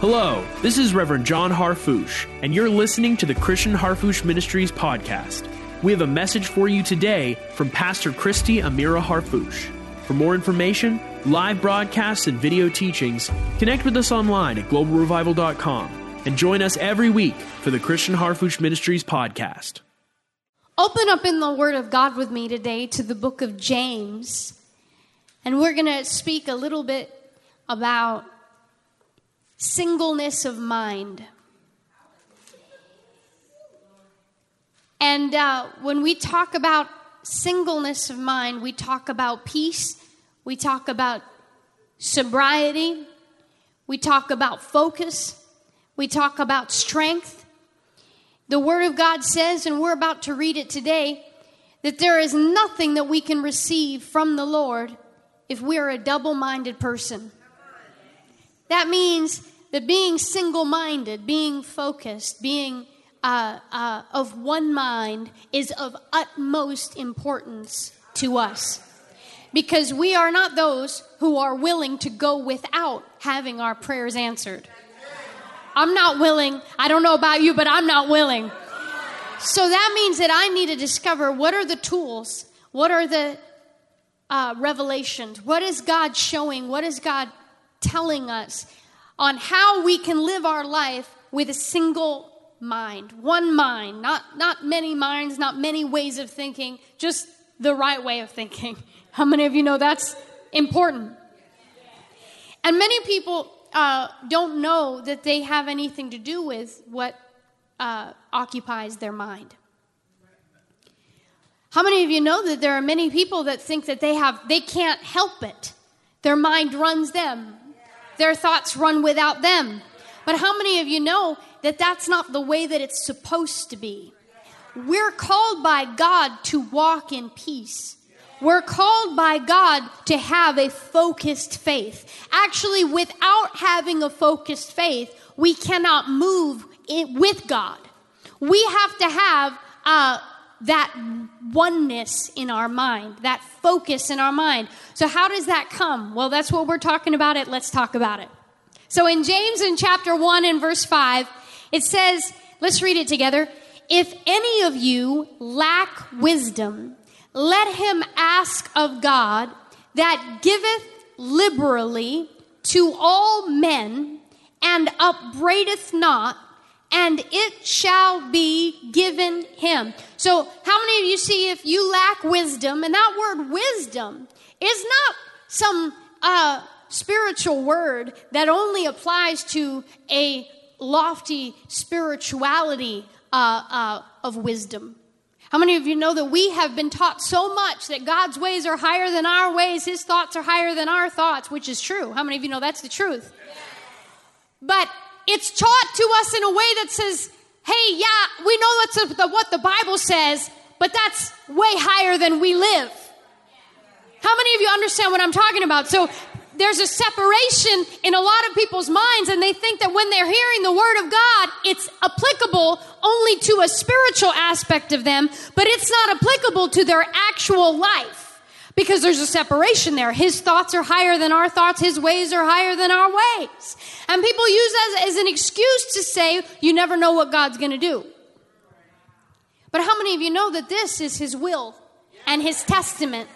Hello, this is Reverend John Harfouche, and you're listening to the Christian Harfouche Ministries podcast. We have a message for you today from Pastor Christy Amira Harfouche. For more information, live broadcasts, and video teachings, connect with us online at globalrevival.com and join us every week for the Christian Harfouche Ministries podcast. Open up in the Word of God with me today to the book of James, and we're going to speak a little bit about singleness of mind. And uh, when we talk about singleness of mind, we talk about peace, we talk about sobriety, we talk about focus, we talk about strength. The Word of God says, and we're about to read it today, that there is nothing that we can receive from the Lord if we're a double minded person. That means that being single minded, being focused, being uh, uh, of one mind is of utmost importance to us. Because we are not those who are willing to go without having our prayers answered. I'm not willing. I don't know about you, but I'm not willing. So that means that I need to discover what are the tools, what are the uh, revelations, what is God showing, what is God telling us on how we can live our life with a single mind, one mind, not, not many minds, not many ways of thinking, just the right way of thinking. How many of you know that's important? And many people uh, don't know that they have anything to do with what uh, occupies their mind. How many of you know that there are many people that think that they have they can't help it? Their mind runs them. Their thoughts run without them. But how many of you know that that's not the way that it's supposed to be? We're called by God to walk in peace. We're called by God to have a focused faith. Actually, without having a focused faith, we cannot move with God. We have to have uh, that oneness in our mind, that focus in our mind. So, how does that come? Well, that's what we're talking about it. Let's talk about it. So, in James, in chapter 1 and verse 5, it says, let's read it together. If any of you lack wisdom, let him ask of God that giveth liberally to all men and upbraideth not, and it shall be given him. So, how many of you see if you lack wisdom, and that word wisdom is not some uh, spiritual word that only applies to a lofty spirituality uh, uh, of wisdom. How many of you know that we have been taught so much that God's ways are higher than our ways, His thoughts are higher than our thoughts, which is true? How many of you know that's the truth? But it's taught to us in a way that says, hey, yeah, we know that's a, what the Bible says, but that's way higher than we live. How many of you understand what I'm talking about? So there's a separation in a lot of people's minds, and they think that when they're hearing the Word of God, it's applicable only to a spiritual aspect of them, but it's not applicable to their actual life because there's a separation there. His thoughts are higher than our thoughts, His ways are higher than our ways. And people use that as an excuse to say, you never know what God's going to do. But how many of you know that this is His will and His testament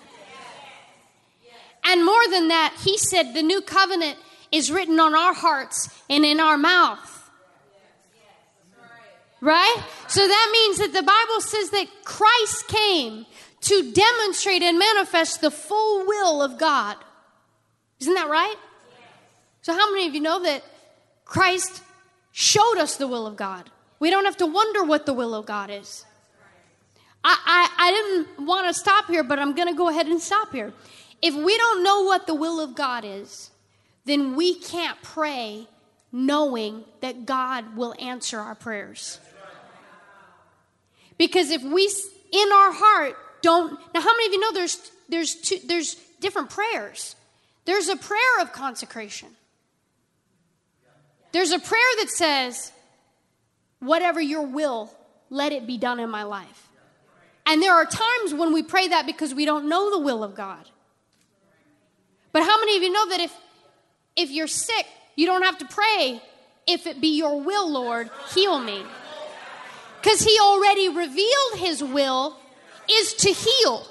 and more than that, he said the new covenant is written on our hearts and in our mouth. Right? So that means that the Bible says that Christ came to demonstrate and manifest the full will of God. Isn't that right? So, how many of you know that Christ showed us the will of God? We don't have to wonder what the will of God is. I, I, I didn't want to stop here, but I'm going to go ahead and stop here. If we don't know what the will of God is, then we can't pray knowing that God will answer our prayers. Because if we in our heart don't now how many of you know there's there's two, there's different prayers. There's a prayer of consecration. There's a prayer that says whatever your will, let it be done in my life. And there are times when we pray that because we don't know the will of God. But how many of you know that if if you're sick, you don't have to pray if it be your will, Lord, heal me. Because he already revealed his will is to heal.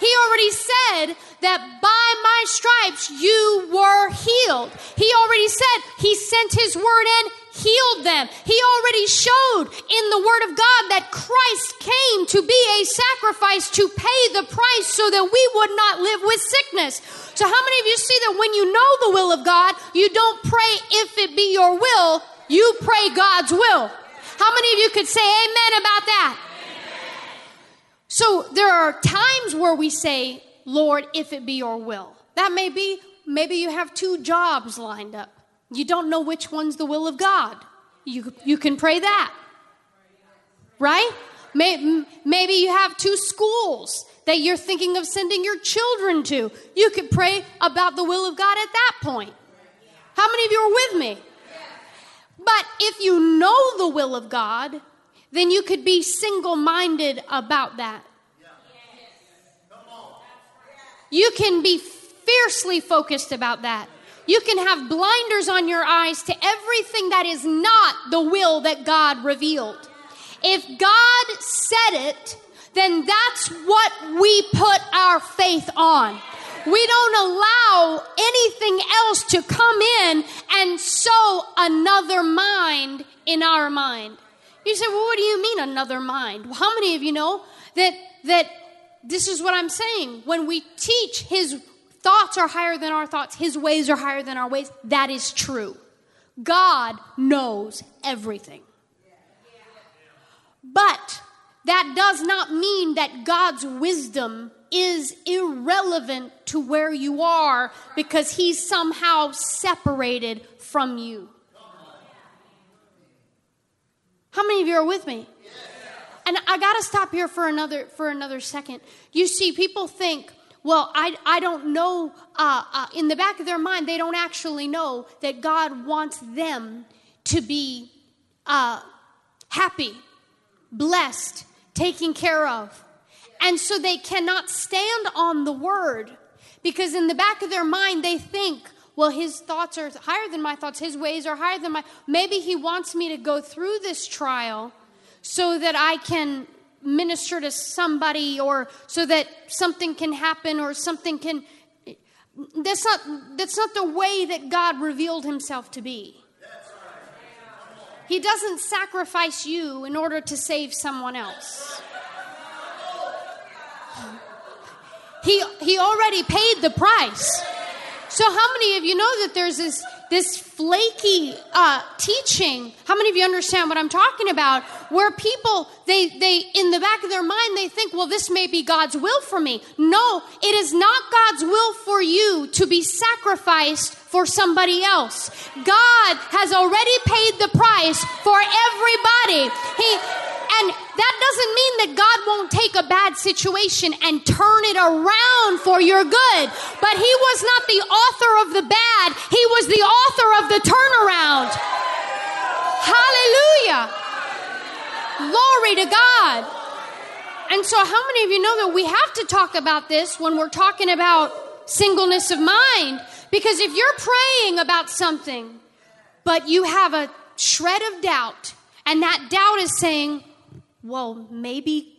He already said that by my stripes you were healed. He already said he sent his word and healed them. He already showed in the word of God that Christ came to be a sacrifice to pay the price so that we would not live with sickness. So, how many of you see that when you know the will of God, you don't pray if it be your will, you pray God's will? How many of you could say amen about that? So there are times where we say, Lord, if it be your will. That may be, maybe you have two jobs lined up. You don't know which one's the will of God. You, you can pray that. Right? Maybe you have two schools that you're thinking of sending your children to. You could pray about the will of God at that point. How many of you are with me? But if you know the will of God, then you could be single minded about that. You can be fiercely focused about that. You can have blinders on your eyes to everything that is not the will that God revealed. If God said it, then that's what we put our faith on. We don't allow anything else to come in and sow another mind in our mind. You say, well, what do you mean another mind? Well, how many of you know that that this is what I'm saying? When we teach his thoughts are higher than our thoughts, his ways are higher than our ways, that is true. God knows everything. But that does not mean that God's wisdom is irrelevant to where you are because he's somehow separated from you. How many of you are with me? And I got to stop here for another for another second. You see, people think, well, I, I don't know. Uh, uh, in the back of their mind, they don't actually know that God wants them to be uh, happy, blessed, taken care of. And so they cannot stand on the word because in the back of their mind, they think, well, his thoughts are higher than my thoughts, his ways are higher than my. Maybe he wants me to go through this trial so that I can minister to somebody or so that something can happen or something can. That's not, that's not the way that God revealed himself to be. He doesn't sacrifice you in order to save someone else. He, he already paid the price. So, how many of you know that there's this, this flaky uh, teaching? How many of you understand what I'm talking about? Where people, they, they, in the back of their mind, they think, well, this may be God's will for me. No, it is not God's will for you to be sacrificed for somebody else. God has already paid the price for everybody. He, and that doesn't mean that God won't take a bad situation and turn it around for your good. But He was not the author of the bad, He was the author of the turnaround. Hallelujah. Glory to God. And so, how many of you know that we have to talk about this when we're talking about singleness of mind? Because if you're praying about something, but you have a shred of doubt, and that doubt is saying, well, maybe,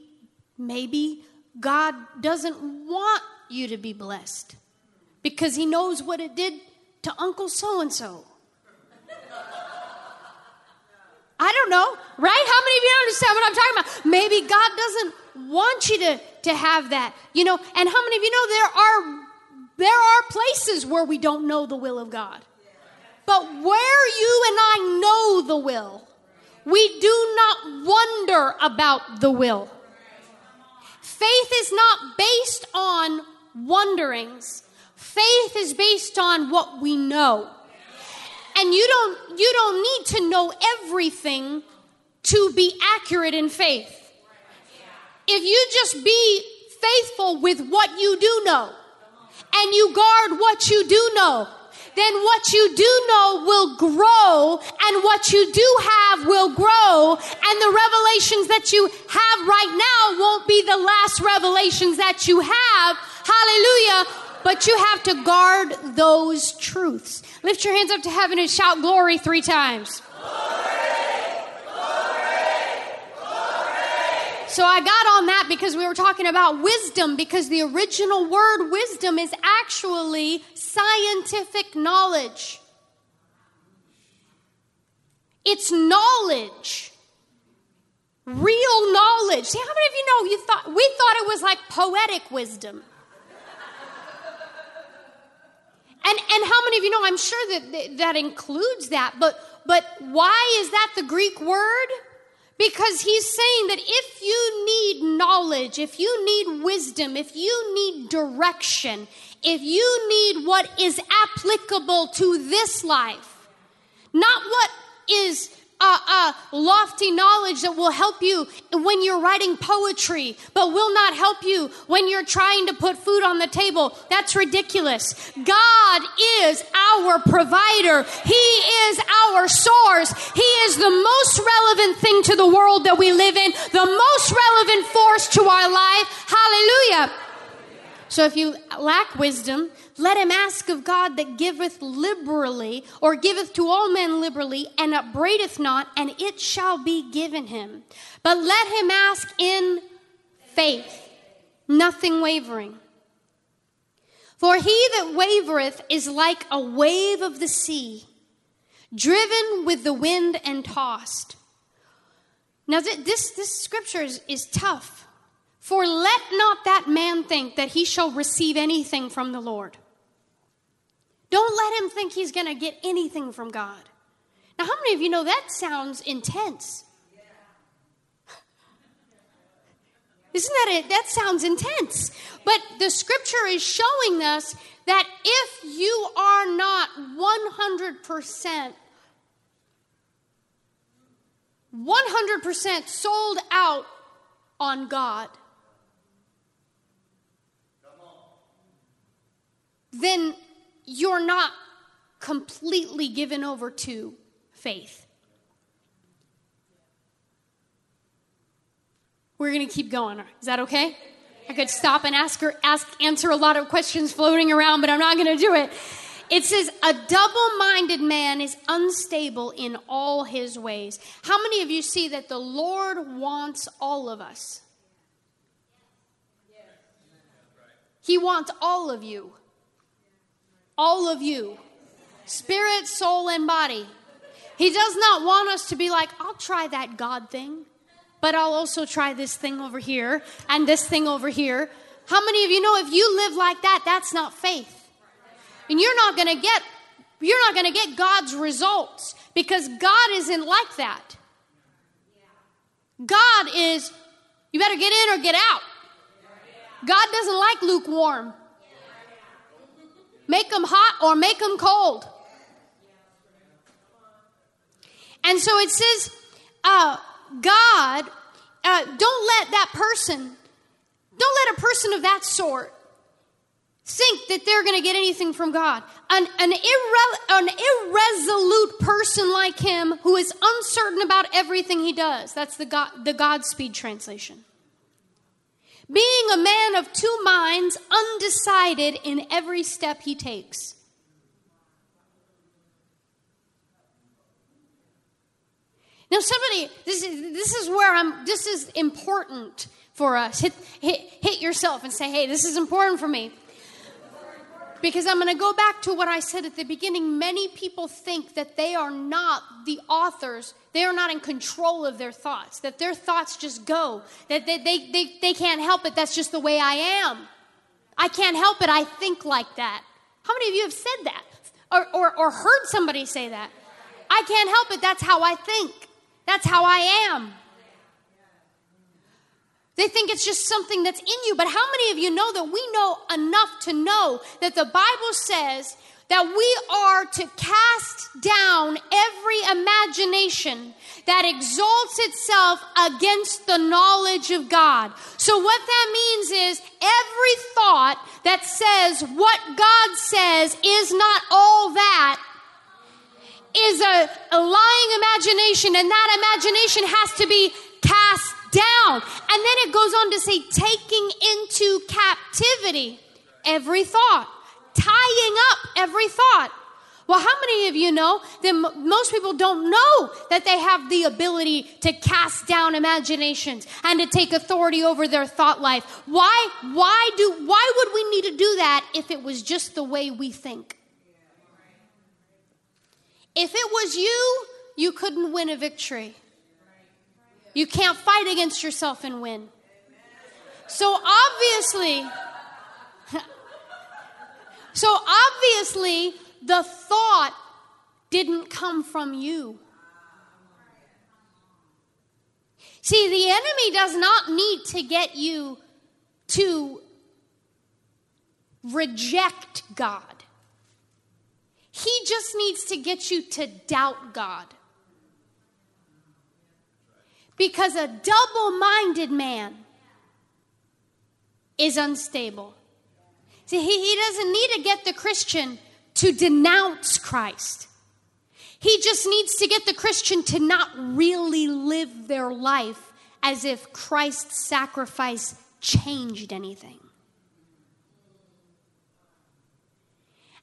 maybe God doesn't want you to be blessed because He knows what it did to Uncle so and so. I don't know, right? How many of you understand what I'm talking about? Maybe God doesn't want you to, to have that, you know. And how many of you know there are there are places where we don't know the will of God, but where you and I know the will, we do not wonder about the will. Faith is not based on wonderings. Faith is based on what we know. And you don't you don't need to know everything to be accurate in faith. If you just be faithful with what you do know and you guard what you do know then what you do know will grow, and what you do have will grow, and the revelations that you have right now won't be the last revelations that you have. Hallelujah. But you have to guard those truths. Lift your hands up to heaven and shout glory three times. So I got on that because we were talking about wisdom, because the original word wisdom is actually scientific knowledge. It's knowledge. Real knowledge. See, how many of you know you thought we thought it was like poetic wisdom? And, and how many of you know, I'm sure that that includes that, but, but why is that the Greek word? Because he's saying that if you need knowledge, if you need wisdom, if you need direction, if you need what is applicable to this life, not what is uh, lofty knowledge that will help you when you're writing poetry, but will not help you when you're trying to put food on the table. That's ridiculous. God is our provider, He is our source. He is the most relevant thing to the world that we live in, the most relevant force to our life. Hallelujah. So if you lack wisdom, let him ask of God that giveth liberally, or giveth to all men liberally, and upbraideth not, and it shall be given him. But let him ask in faith, nothing wavering. For he that wavereth is like a wave of the sea, driven with the wind and tossed. Now, this, this scripture is, is tough for let not that man think that he shall receive anything from the Lord. Don't let him think he's going to get anything from God. Now, how many of you know that sounds intense? Isn't that it? That sounds intense. But the scripture is showing us that if you are not 100%, 100% sold out on God, then you're not completely given over to faith. We're going to keep going. Is that okay? I could stop and ask her, ask, answer a lot of questions floating around, but I'm not going to do it. It says, a double minded man is unstable in all his ways. How many of you see that the Lord wants all of us? He wants all of you. All of you. Spirit, soul, and body. He does not want us to be like, I'll try that God thing, but I'll also try this thing over here and this thing over here. How many of you know if you live like that, that's not faith? And you're not going to get you're not going to get God's results because God isn't like that. God is you better get in or get out. God doesn't like lukewarm. Make them hot or make them cold. And so it says, uh, God, uh, don't let that person, don't let a person of that sort think that they're going to get anything from God. An, an, irre- an irresolute person like him who is uncertain about everything he does. That's the, the Goodspeed translation. Being a man of two minds, undecided in every step he takes. Now, somebody, this is, this is where I'm, this is important for us. Hit, hit, hit yourself and say, hey, this is important for me. Because I'm going to go back to what I said at the beginning. Many people think that they are not the authors, they are not in control of their thoughts, that their thoughts just go, that they, they, they, they can't help it. That's just the way I am. I can't help it. I think like that. How many of you have said that or, or, or heard somebody say that? I can't help it. That's how I think. That's how I am. They think it's just something that's in you. But how many of you know that we know enough to know that the Bible says that we are to cast down every imagination that exalts itself against the knowledge of God. So, what that means is every thought that says what God says is not all that is a, a lying imagination, and that imagination has to be cast down. And then it goes on to say, taking into captivity every thought, tying up every thought. Well, how many of you know that m- most people don't know that they have the ability to cast down imaginations and to take authority over their thought life? Why why do why would we need to do that if it was just the way we think? If it was you, you couldn't win a victory. You can't fight against yourself and win. So obviously, so obviously, the thought didn't come from you. See, the enemy does not need to get you to reject God. He just needs to get you to doubt God. Because a double minded man is unstable. See, he, he doesn't need to get the Christian to denounce Christ. He just needs to get the Christian to not really live their life as if Christ's sacrifice changed anything.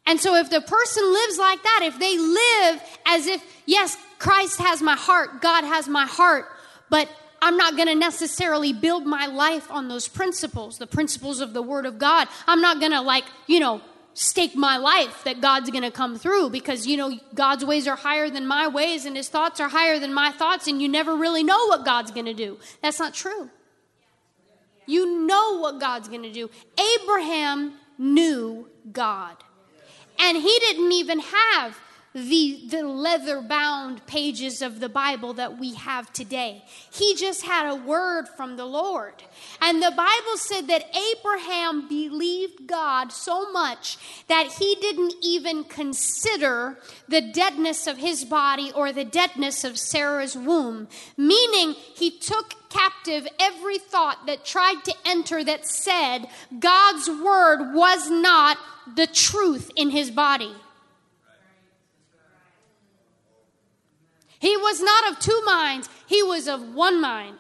And so, if the person lives like that, if they live as if, yes, Christ has my heart, God has my heart, but I'm not going to necessarily build my life on those principles, the principles of the Word of God. I'm not going to, like, you know, stake my life that God's going to come through because, you know, God's ways are higher than my ways and his thoughts are higher than my thoughts, and you never really know what God's going to do. That's not true. You know what God's going to do. Abraham knew God, and he didn't even have the, the leather bound pages of the Bible that we have today. He just had a word from the Lord. And the Bible said that Abraham believed God so much that he didn't even consider the deadness of his body or the deadness of Sarah's womb, meaning he took captive every thought that tried to enter that said God's word was not the truth in his body. He was not of two minds, he was of one mind.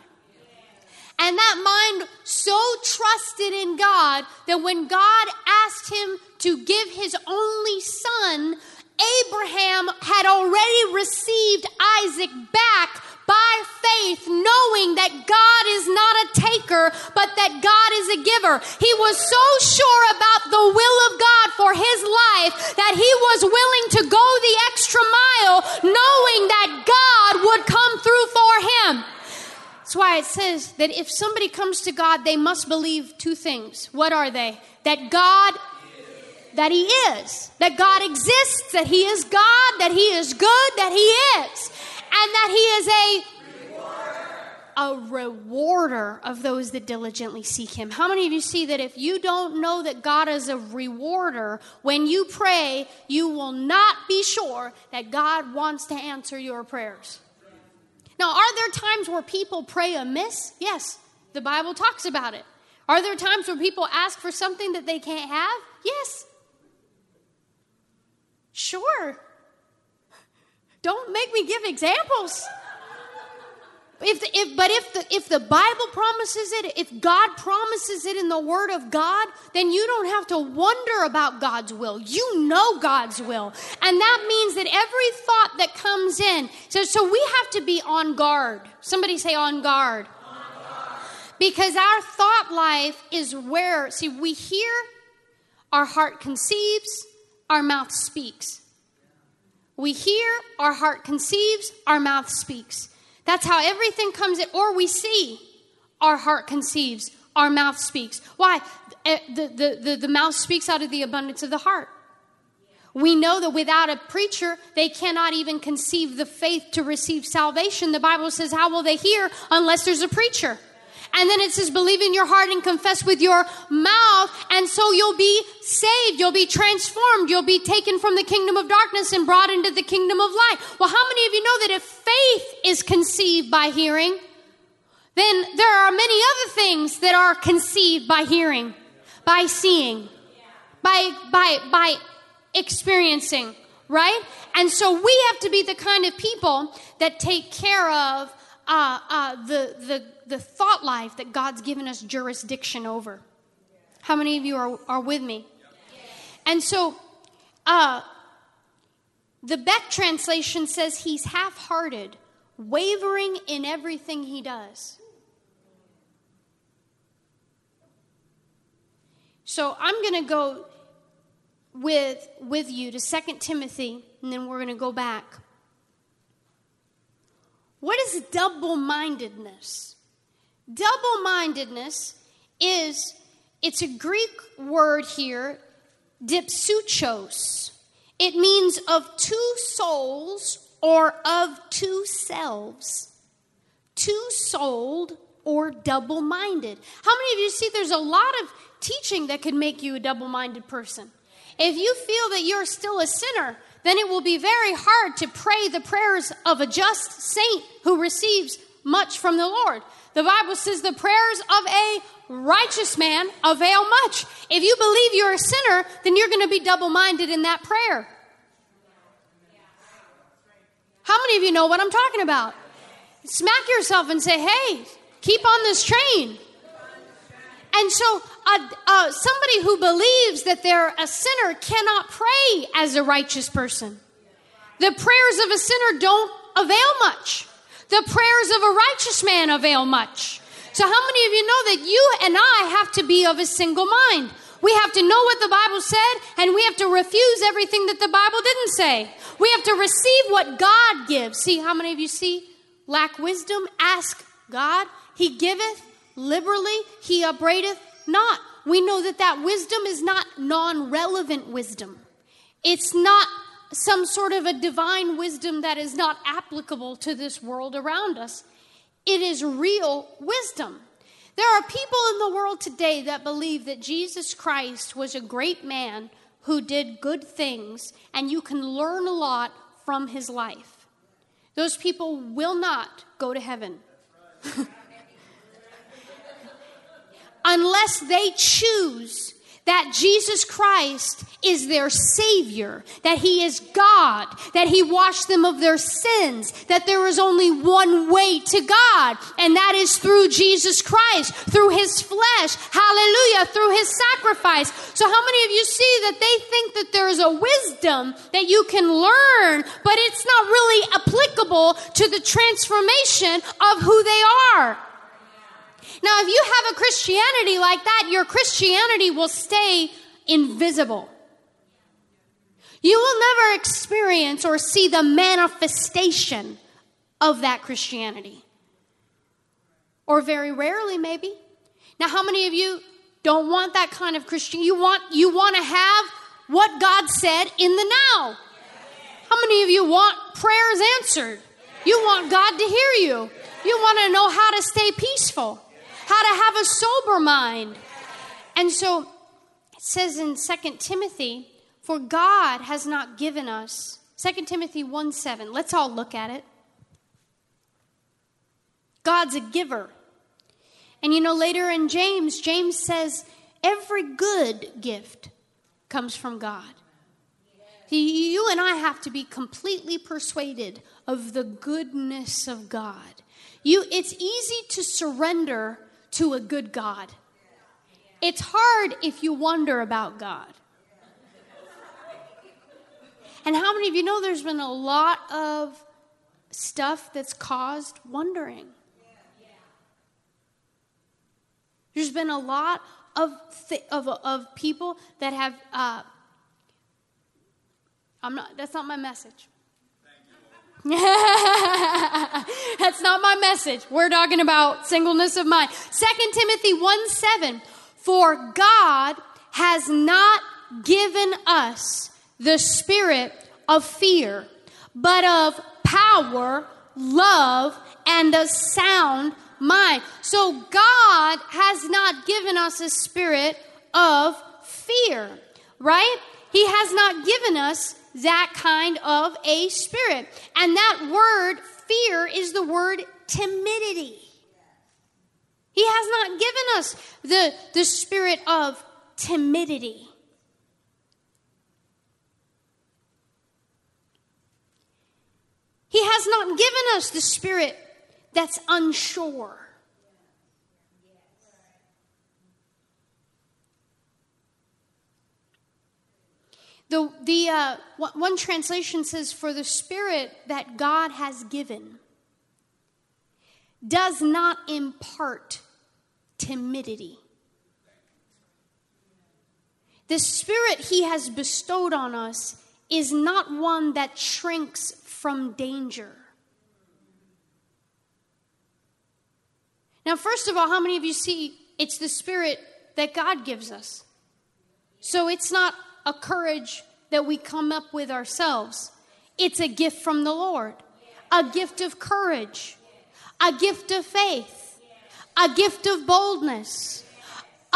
And that mind so trusted in God that when God asked him to give his only son, Abraham had already received Isaac back by faith, knowing that God is not a taker, but that God is a giver. He was so sure about the will of God for his life that he was willing to go the extra mile, knowing that God would come through for him. That's why it says that if somebody comes to God, they must believe two things. What are they? That God that he is, that God exists, that he is God, that he is good, that he is and that he is a rewarder. a rewarder of those that diligently seek him. How many of you see that if you don't know that God is a rewarder, when you pray, you will not be sure that God wants to answer your prayers? Now, are there times where people pray amiss? Yes, the Bible talks about it. Are there times where people ask for something that they can't have? Yes. Sure. Don't make me give examples. If, if, but if the, if the Bible promises it, if God promises it in the Word of God, then you don't have to wonder about God's will. You know God's will. And that means that every thought that comes in, so, so we have to be on guard. Somebody say on guard. on guard. Because our thought life is where, see, we hear, our heart conceives, our mouth speaks. We hear, our heart conceives, our mouth speaks. That's how everything comes in. Or we see, our heart conceives, our mouth speaks. Why? Eh, the, the, the, the mouth speaks out of the abundance of the heart. We know that without a preacher, they cannot even conceive the faith to receive salvation. The Bible says, How will they hear unless there's a preacher? And then it says, believe in your heart and confess with your mouth. And so you'll be saved. You'll be transformed. You'll be taken from the kingdom of darkness and brought into the kingdom of light. Well, how many of you know that if faith is conceived by hearing, then there are many other things that are conceived by hearing, by seeing, by, by, by experiencing, right? And so we have to be the kind of people that take care of uh, uh, the, the the thought life that God's given us jurisdiction over. How many of you are, are with me? And so, uh, The Beck translation says he's half hearted, wavering in everything he does. So I'm going to go with, with you to 2 Timothy, and then we're going to go back. What is double mindedness? Double mindedness is, it's a Greek word here, dipsuchos. It means of two souls or of two selves. Two souled or double minded. How many of you see there's a lot of teaching that could make you a double minded person? If you feel that you're still a sinner, then it will be very hard to pray the prayers of a just saint who receives much from the Lord. The Bible says the prayers of a righteous man avail much. If you believe you're a sinner, then you're going to be double minded in that prayer. How many of you know what I'm talking about? Smack yourself and say, hey, keep on this train. And so, somebody who believes that they're a sinner cannot pray as a righteous person. The prayers of a sinner don't avail much. The prayers of a righteous man avail much. So, how many of you know that you and I have to be of a single mind? We have to know what the Bible said, and we have to refuse everything that the Bible didn't say. We have to receive what God gives. See, how many of you see lack wisdom? Ask God. He giveth liberally, He upbraideth not. We know that that wisdom is not non relevant wisdom. It's not some sort of a divine wisdom that is not applicable to this world around us. It is real wisdom. There are people in the world today that believe that Jesus Christ was a great man who did good things, and you can learn a lot from his life. Those people will not go to heaven. Unless they choose that Jesus Christ is their Savior, that He is God, that He washed them of their sins, that there is only one way to God, and that is through Jesus Christ, through His flesh, hallelujah, through His sacrifice. So, how many of you see that they think that there is a wisdom that you can learn, but it's not really applicable to the transformation of who they are? Now, if you have a Christianity like that, your Christianity will stay invisible. You will never experience or see the manifestation of that Christianity. Or very rarely, maybe. Now, how many of you don't want that kind of Christian? You want, you want to have what God said in the now. How many of you want prayers answered? You want God to hear you. You want to know how to stay peaceful how to have a sober mind. And so it says in 2 Timothy, for God has not given us, 2 Timothy 1 7, let's all look at it. God's a giver. And you know, later in James, James says, every good gift comes from God. You and I have to be completely persuaded of the goodness of God. You, it's easy to surrender to a good God. It's hard if you wonder about God. And how many of you know there's been a lot of stuff that's caused wondering? There's been a lot of, th- of, of people that have. Uh, I'm not. That's not my message. That's not my message. We're talking about singleness of mind. Second Timothy 1 7. For God has not given us the spirit of fear, but of power, love, and a sound mind. So God has not given us a spirit of fear, right? He has not given us that kind of a spirit. And that word, fear, is the word timidity. He has not given us the, the spirit of timidity. He has not given us the spirit that's unsure. The, the, uh, one translation says, For the Spirit that God has given does not impart timidity. The Spirit He has bestowed on us is not one that shrinks from danger. Now, first of all, how many of you see it's the Spirit that God gives us? So it's not a courage that we come up with ourselves, it's a gift from the Lord, a gift of courage, a gift of faith, a gift of boldness,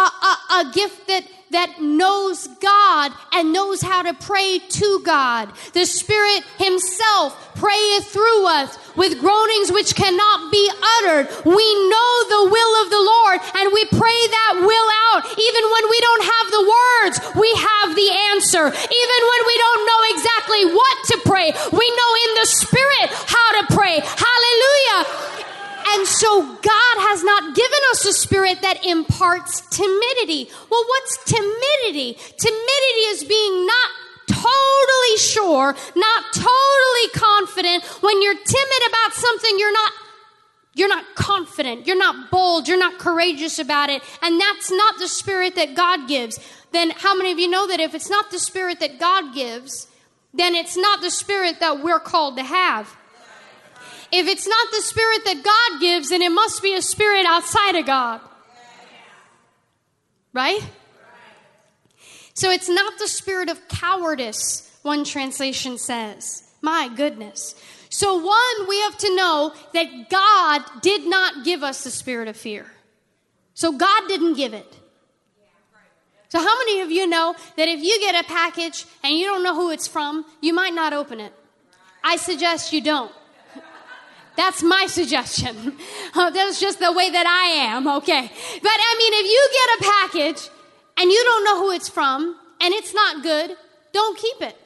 a, a, a gift that that knows God and knows how to pray to God. The Spirit Himself prayeth through us with groanings which cannot be uttered. We know the will of the Lord and we pray that will out. Even when we don't have the words, we have the answer. Even when we don't know exactly what to pray, we know in the Spirit that imparts timidity. Well, what's timidity? Timidity is being not totally sure, not totally confident. When you're timid about something, you're not you're not confident, you're not bold, you're not courageous about it, and that's not the spirit that God gives. Then how many of you know that if it's not the spirit that God gives, then it's not the spirit that we're called to have? If it's not the spirit that God gives, then it must be a spirit outside of God. Right? So it's not the spirit of cowardice, one translation says. My goodness. So, one, we have to know that God did not give us the spirit of fear. So, God didn't give it. So, how many of you know that if you get a package and you don't know who it's from, you might not open it? I suggest you don't. That's my suggestion. That's just the way that I am, okay? But I mean, if you get a package and you don't know who it's from and it's not good, don't keep it.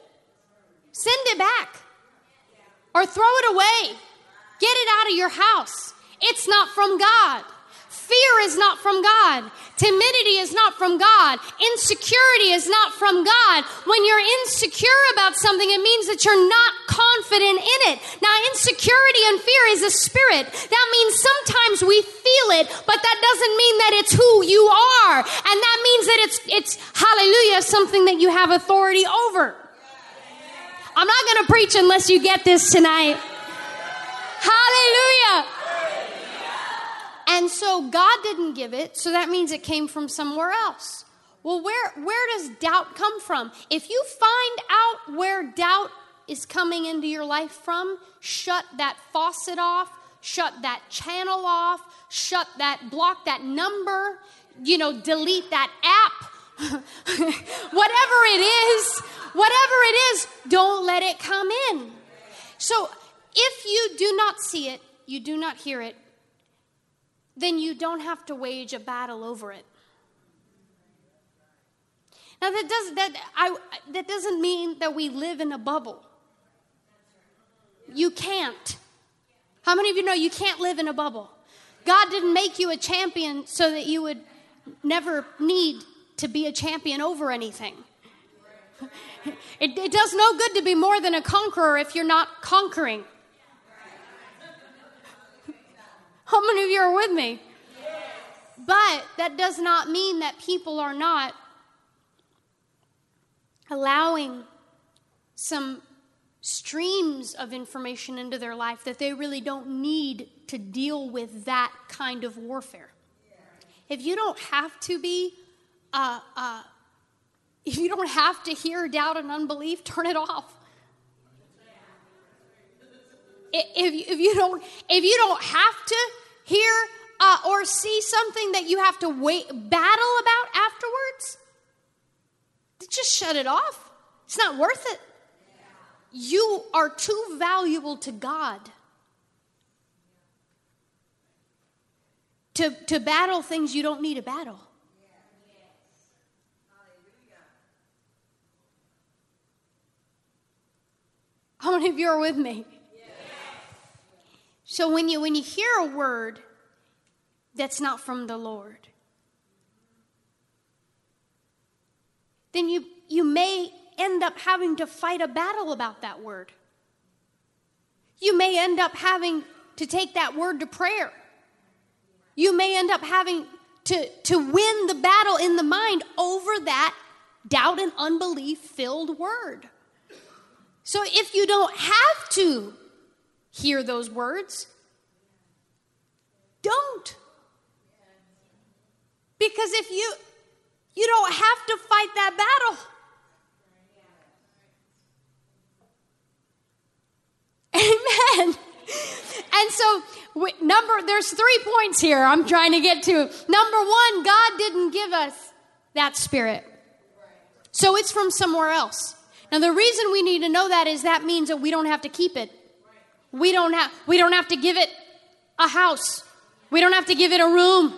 Send it back or throw it away. Get it out of your house. It's not from God. Fear is not from God. Timidity is not from God. Insecurity is not from God. When you're insecure about something, it means that you're not confident in it. Now, insecurity and fear is a spirit. That means sometimes we feel it, but that doesn't mean that it's who you are. And that means that it's, it's, hallelujah, something that you have authority over. I'm not going to preach unless you get this tonight. Hallelujah. And so God didn't give it, so that means it came from somewhere else. Well, where, where does doubt come from? If you find out where doubt is coming into your life from, shut that faucet off, shut that channel off, shut that, block that number, you know, delete that app. whatever it is, whatever it is, don't let it come in. So if you do not see it, you do not hear it, then you don't have to wage a battle over it. Now that does that I that doesn't mean that we live in a bubble. You can't. How many of you know you can't live in a bubble? God didn't make you a champion so that you would never need to be a champion over anything. It, it does no good to be more than a conqueror if you're not conquering. How many of you are with me? Yes. But that does not mean that people are not allowing some streams of information into their life that they really don't need to deal with that kind of warfare. If you don't have to be, uh, uh, if you don't have to hear doubt and unbelief, turn it off. If, if you don't, if you don't have to hear uh, or see something that you have to wait battle about afterwards, just shut it off. It's not worth it. You are too valuable to God to, to battle things you don't need to battle. How many of you are with me? So when you when you hear a word that's not from the Lord, then you you may end up having to fight a battle about that word. You may end up having to take that word to prayer. You may end up having to, to win the battle in the mind over that doubt and unbelief filled word. So if you don't have to hear those words, don't. Because if you you don't have to fight that battle. Amen. And so number there's three points here I'm trying to get to. Number 1, God didn't give us that spirit. So it's from somewhere else. Now the reason we need to know that is that means that we don't have to keep it. We don't have we don't have to give it a house. We don't have to give it a room.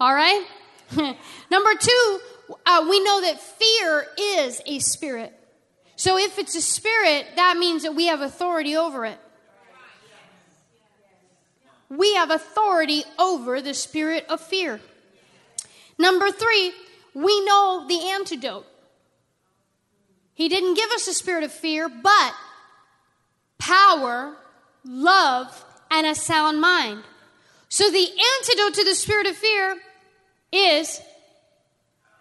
All right? Number two, uh, we know that fear is a spirit. So if it's a spirit, that means that we have authority over it. We have authority over the spirit of fear. Number three, we know the antidote. He didn't give us a spirit of fear, but power, love, and a sound mind. So the antidote to the spirit of fear is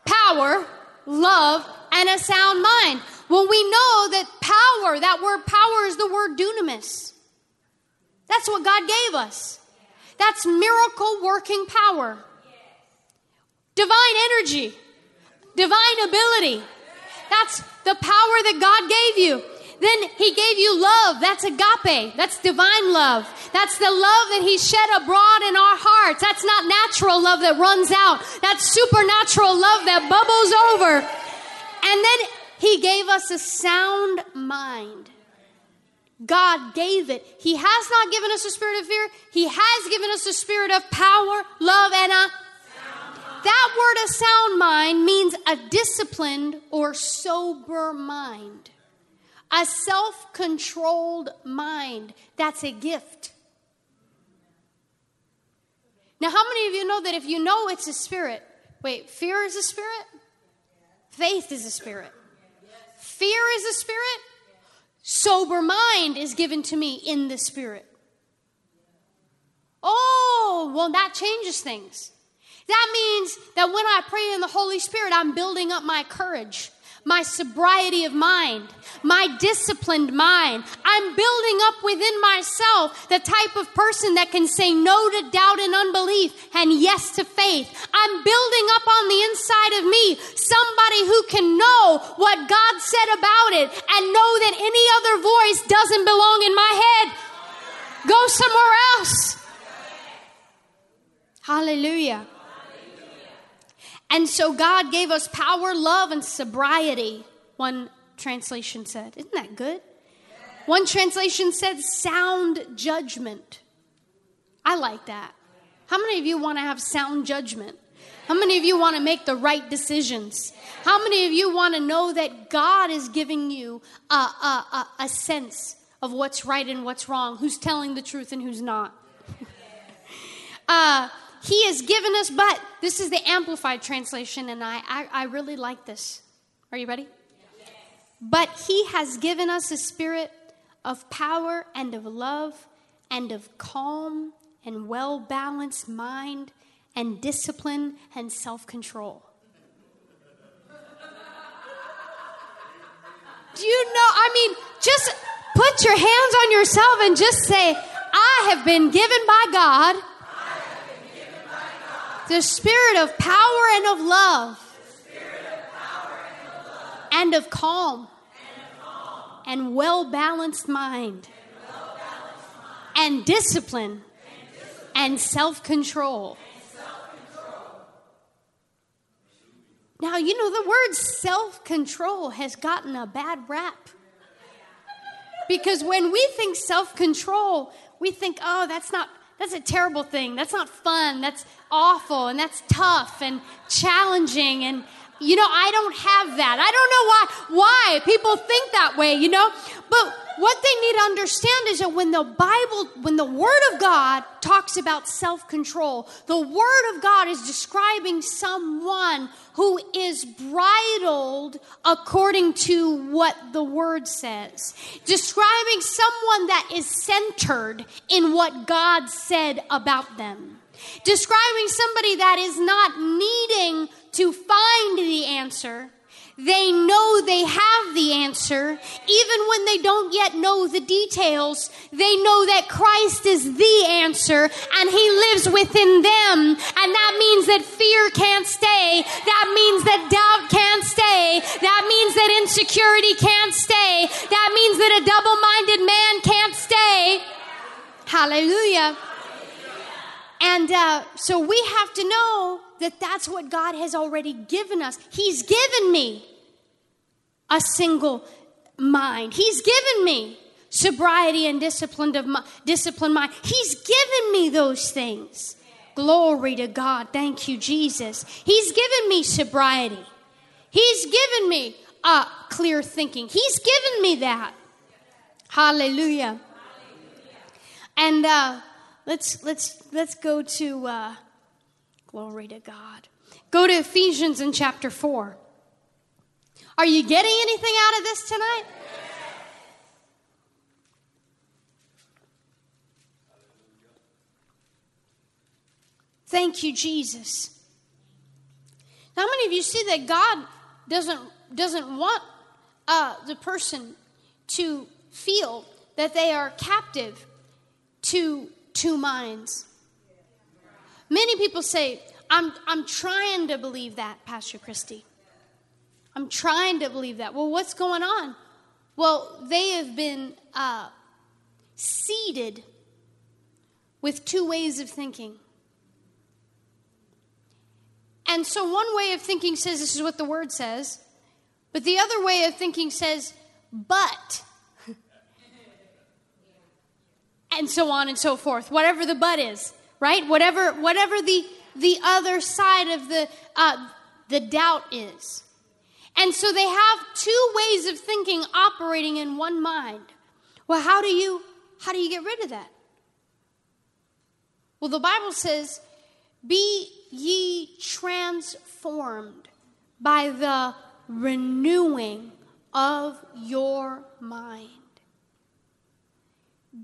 power, love, and a sound mind. Well, we know that power, that word power is the word dunamis. That's what God gave us. That's miracle working power. Divine energy, divine ability. That's the power that God gave you. Then He gave you love. That's agape. That's divine love. That's the love that He shed abroad in our hearts. That's not natural love that runs out. That's supernatural love that bubbles over. And then He gave us a sound mind. God gave it. He has not given us a spirit of fear. He has given us a spirit of power, love, and a that word a sound mind means a disciplined or sober mind. A self controlled mind. That's a gift. Now, how many of you know that if you know it's a spirit, wait, fear is a spirit? Faith is a spirit. Fear is a spirit. Sober mind is given to me in the spirit. Oh, well, that changes things. That means that when I pray in the Holy Spirit, I'm building up my courage my sobriety of mind, my disciplined mind. I'm building up within myself the type of person that can say no to doubt and unbelief and yes to faith. I'm building up on the inside of me somebody who can know what God said about it and know that any other voice doesn't belong in my head. Go somewhere else. Hallelujah. And so God gave us power, love, and sobriety, one translation said. Isn't that good? One translation said sound judgment. I like that. How many of you want to have sound judgment? How many of you want to make the right decisions? How many of you want to know that God is giving you a, a, a, a sense of what's right and what's wrong, who's telling the truth and who's not? uh, he has given us, but this is the Amplified translation, and I, I, I really like this. Are you ready? Yes. But He has given us a spirit of power and of love and of calm and well balanced mind and discipline and self control. Do you know? I mean, just put your hands on yourself and just say, I have been given by God the spirit of power and of love, and, of calm, and, well balanced mind, and, discipline, and self control. Now, you know, the word self control has gotten a bad rap. Because when we think self control, we think, oh, that's not that's a terrible thing. That's not fun. That's awful and that's tough and challenging. And You know, I don't have that. I don't know why why people think that way, you know? But what they need to understand is that when the Bible, when the Word of God talks about self control, the Word of God is describing someone who is bridled according to what the Word says, describing someone that is centered in what God said about them, describing somebody that is not needing to find the answer they know they have the answer. Even when they don't yet know the details, they know that Christ is the answer and He lives within them. And that means that fear can't stay. That means that doubt can't stay. That means that insecurity can't stay. That means that a double minded man can't stay. Hallelujah. And uh, so we have to know that that's what God has already given us. He's given me a single mind. He's given me sobriety and disciplined of my, disciplined mind. He's given me those things. Glory to God. Thank you, Jesus. He's given me sobriety. He's given me uh, clear thinking. He's given me that. Hallelujah. And uh, let's let's let's go to uh, glory to God. Go to Ephesians in chapter four. Are you getting anything out of this tonight? Thank you, Jesus. How many of you see that God doesn't doesn't want uh, the person to feel that they are captive to two minds? Many people say, "I'm I'm trying to believe that, Pastor Christy." I'm trying to believe that. Well, what's going on? Well, they have been uh, seeded with two ways of thinking. And so one way of thinking says this is what the word says, but the other way of thinking says, but. and so on and so forth. Whatever the but is, right? Whatever whatever the the other side of the uh, the doubt is. And so they have two ways of thinking operating in one mind. Well, how do you how do you get rid of that? Well, the Bible says, "Be ye transformed by the renewing of your mind."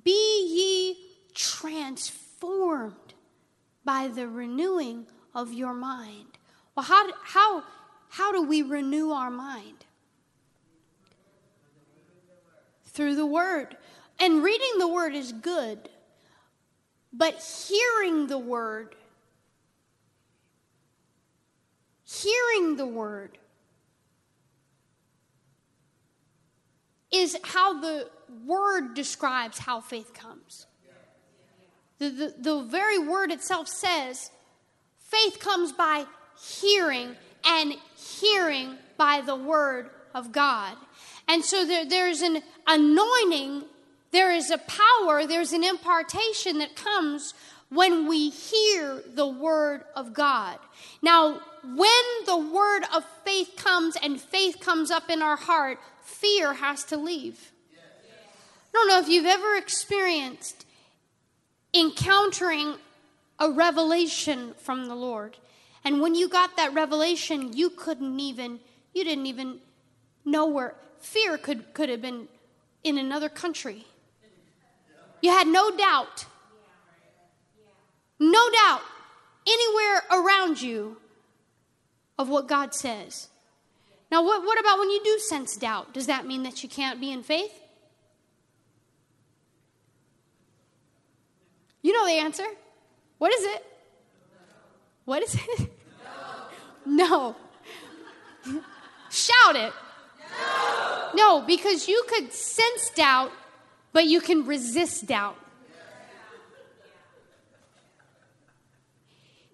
Be ye transformed by the renewing of your mind. Well, how, how, how do we renew our mind? Through the Word. And reading the Word is good, but hearing the Word, hearing the Word, is how the Word describes how faith comes. The, the, the very Word itself says faith comes by hearing and hearing by the word of God. And so there, there's an anointing, there is a power, there's an impartation that comes when we hear the word of God. Now, when the word of faith comes and faith comes up in our heart, fear has to leave. I don't know if you've ever experienced encountering a revelation from the Lord. And when you got that revelation, you couldn't even, you didn't even know where fear could, could have been in another country. You had no doubt, no doubt anywhere around you of what God says. Now, what, what about when you do sense doubt? Does that mean that you can't be in faith? You know the answer. What is it? What is it? No. no. Shout it. No. no, because you could sense doubt, but you can resist doubt.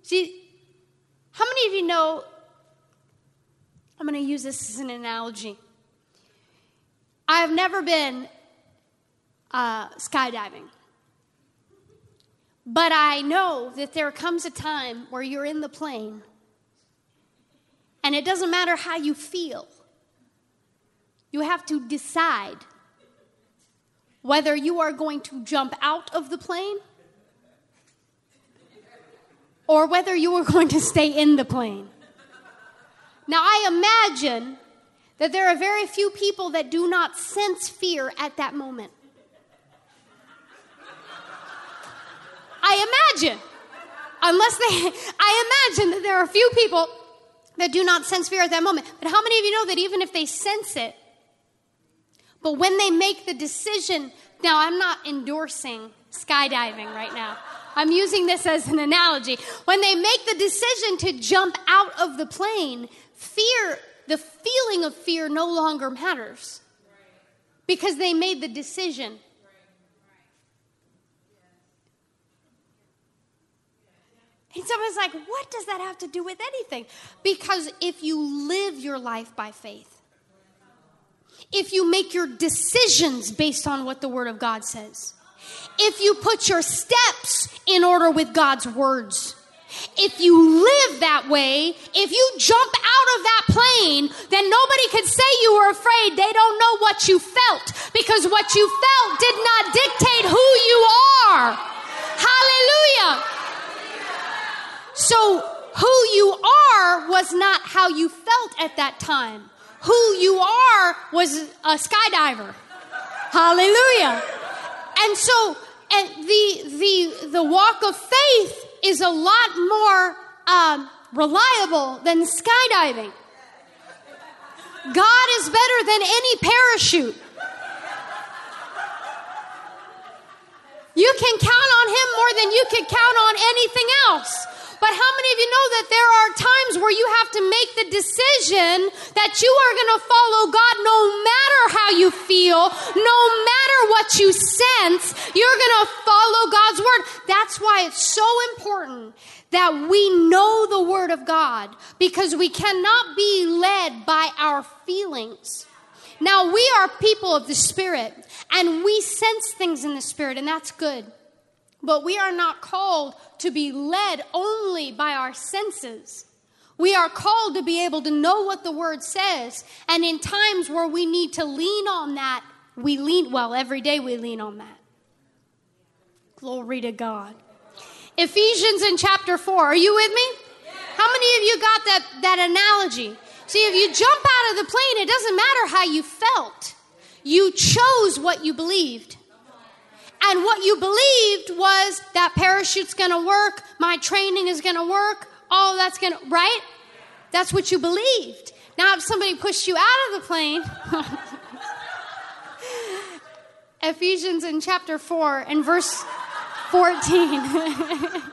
See, how many of you know? I'm going to use this as an analogy. I have never been uh, skydiving. But I know that there comes a time where you're in the plane And it doesn't matter how you feel. You have to decide whether you are going to jump out of the plane or whether you are going to stay in the plane. Now, I imagine that there are very few people that do not sense fear at that moment. I imagine, unless they, I imagine that there are a few people that do not sense fear at that moment. But how many of you know that even if they sense it, but when they make the decision, now I'm not endorsing skydiving right now. I'm using this as an analogy. When they make the decision to jump out of the plane, fear, the feeling of fear no longer matters because they made the decision. And someone's like, what does that have to do with anything? Because if you live your life by faith, if you make your decisions based on what the Word of God says, if you put your steps in order with God's words, if you live that way, if you jump out of that plane, then nobody could say you were afraid. They don't know what you felt because what you felt did not dictate who you are. Hallelujah. So, who you are was not how you felt at that time. Who you are was a skydiver. Hallelujah. And so, and the the the walk of faith is a lot more um, reliable than skydiving. God is better than any parachute. You can count on Him more than you can count on anything else. But how many of you know that there are times where you have to make the decision that you are going to follow God no matter how you feel, no matter what you sense, you're going to follow God's word. That's why it's so important that we know the word of God because we cannot be led by our feelings. Now, we are people of the Spirit and we sense things in the Spirit, and that's good. But we are not called to be led only by our senses. We are called to be able to know what the word says. And in times where we need to lean on that, we lean, well, every day we lean on that. Glory to God. Ephesians in chapter 4. Are you with me? How many of you got that, that analogy? See, if you jump out of the plane, it doesn't matter how you felt. You chose what you believed. And what you believed was that parachute's gonna work, my training is gonna work, all that's gonna, right? That's what you believed. Now, if somebody pushed you out of the plane, Ephesians in chapter 4 and verse 14.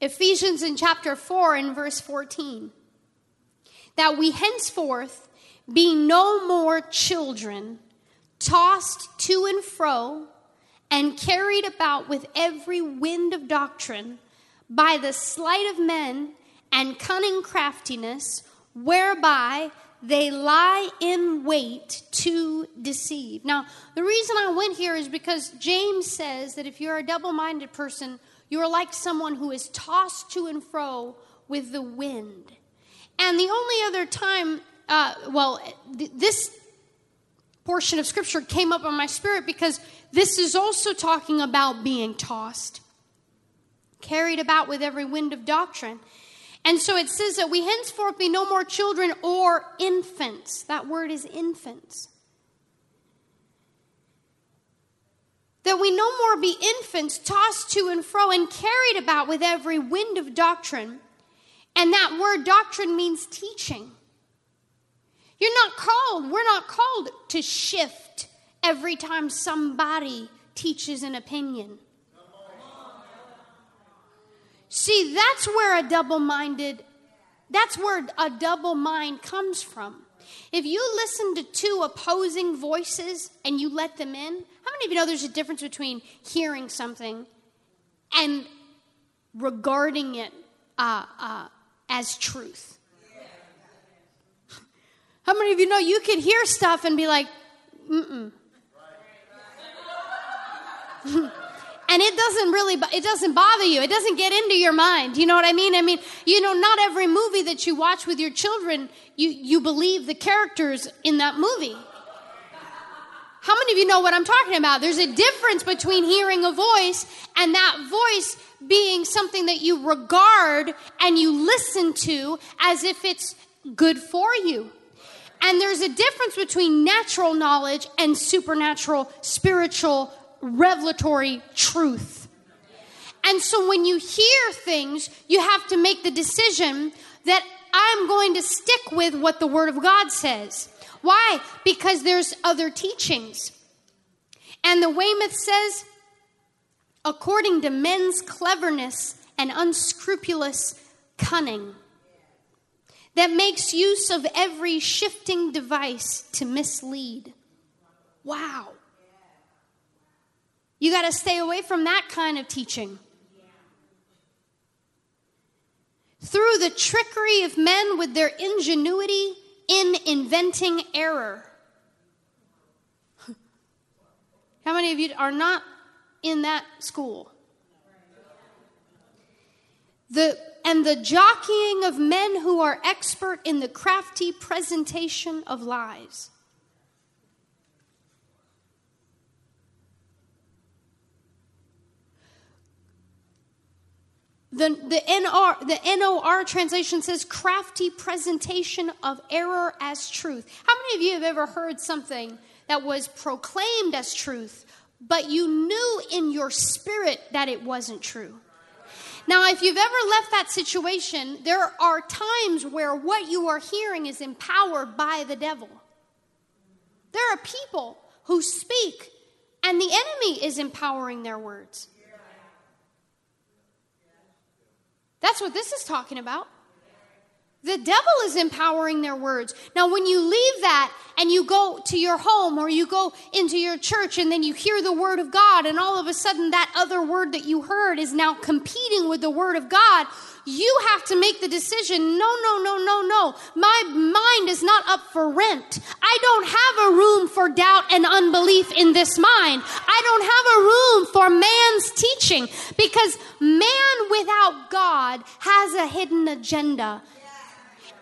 Ephesians in chapter 4 and verse 14. That we henceforth be no more children, tossed to and fro, and carried about with every wind of doctrine, by the sleight of men and cunning craftiness, whereby they lie in wait to deceive. Now, the reason I went here is because James says that if you're a double minded person, you are like someone who is tossed to and fro with the wind. And the only other time, uh, well, th- this portion of scripture came up on my spirit because this is also talking about being tossed, carried about with every wind of doctrine. And so it says that we henceforth be no more children or infants. That word is infants. That we no more be infants tossed to and fro and carried about with every wind of doctrine. And that word doctrine means teaching. You're not called, we're not called to shift every time somebody teaches an opinion. See, that's where a double minded, that's where a double mind comes from. If you listen to two opposing voices and you let them in, how many of you know there's a difference between hearing something and regarding it uh, uh, as truth? How many of you know you can hear stuff and be like, mm mm. and it doesn't really it doesn't bother you. It doesn't get into your mind. You know what i mean? I mean you know not every movie that you watch with your children you you believe the characters in that movie. How many of you know what i'm talking about? There's a difference between hearing a voice and that voice being something that you regard and you listen to as if it's good for you. And there's a difference between natural knowledge and supernatural spiritual revelatory truth. And so when you hear things, you have to make the decision that I'm going to stick with what the Word of God says. Why? Because there's other teachings. And the Weymouth says, according to men's cleverness and unscrupulous cunning, that makes use of every shifting device to mislead. Wow. You got to stay away from that kind of teaching. Through the trickery of men with their ingenuity in inventing error. How many of you are not in that school? The, and the jockeying of men who are expert in the crafty presentation of lies. The, the, NR, the NOR translation says crafty presentation of error as truth. How many of you have ever heard something that was proclaimed as truth, but you knew in your spirit that it wasn't true? Now, if you've ever left that situation, there are times where what you are hearing is empowered by the devil. There are people who speak, and the enemy is empowering their words. That's what this is talking about. The devil is empowering their words. Now, when you leave that and you go to your home or you go into your church and then you hear the word of God, and all of a sudden that other word that you heard is now competing with the word of God, you have to make the decision no, no, no, no, no. My mind is not up for rent. I don't have a room for doubt and unbelief in this mind. I don't have a room for man's teaching because man without God has a hidden agenda.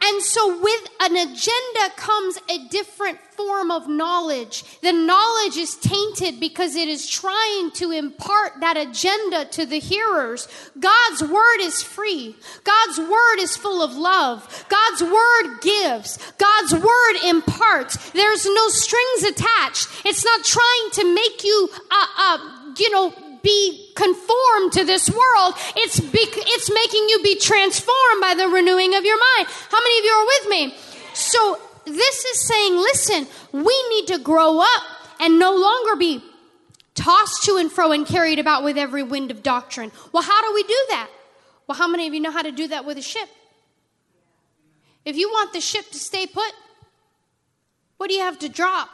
And so, with an agenda comes a different form of knowledge. The knowledge is tainted because it is trying to impart that agenda to the hearers. God's word is free. God's word is full of love. God's word gives. God's word imparts. There's no strings attached. It's not trying to make you, uh, uh, you know, be conformed to this world. It's, be, it's making you be transformed by the renewing of your mind. How many of you are with me? So this is saying, listen, we need to grow up and no longer be tossed to and fro and carried about with every wind of doctrine. Well, how do we do that? Well, how many of you know how to do that with a ship? If you want the ship to stay put, what do you have to drop?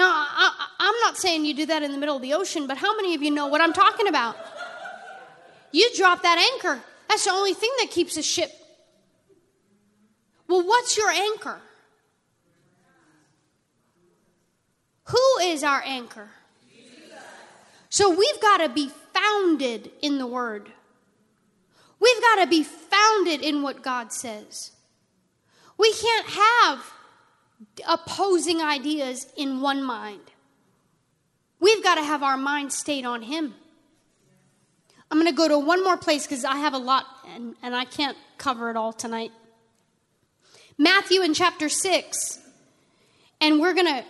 Now, I, am not saying you do that in the middle of the ocean, but how many of you know what I'm talking about? You drop that anchor. That's the only thing that keeps a ship. Well, what's your anchor? Who is our anchor? So we've got to be founded in the Word. We've got to be founded in what God says. We can't have opposing ideas in one mind. We've got to have our mind stayed on Him. I'm going to go to one more place because I have a lot and, and I can't cover it all tonight. Matthew in chapter 6. And we're going to